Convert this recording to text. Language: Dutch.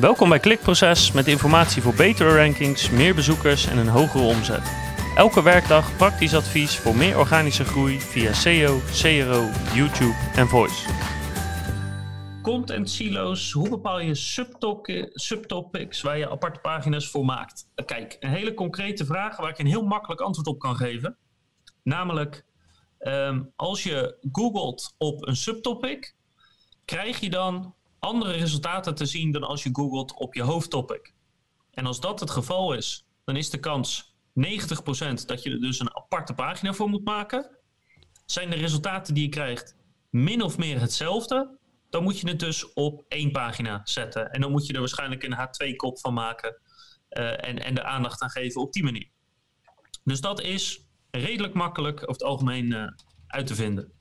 Welkom bij Klikproces met informatie voor betere rankings, meer bezoekers en een hogere omzet. Elke werkdag praktisch advies voor meer organische groei via SEO, CRO, YouTube en Voice. Content silo's, hoe bepaal je subtopics waar je aparte pagina's voor maakt? Kijk, een hele concrete vraag waar ik een heel makkelijk antwoord op kan geven. Namelijk, ehm, als je googelt op een subtopic, krijg je dan andere resultaten te zien dan als je googelt op je hoofdtopic. En als dat het geval is, dan is de kans 90% dat je er dus een aparte pagina voor moet maken. Zijn de resultaten die je krijgt min of meer hetzelfde, dan moet je het dus op één pagina zetten. En dan moet je er waarschijnlijk een H2-kop van maken uh, en, en de aandacht aan geven op die manier. Dus dat is redelijk makkelijk over het algemeen uh, uit te vinden.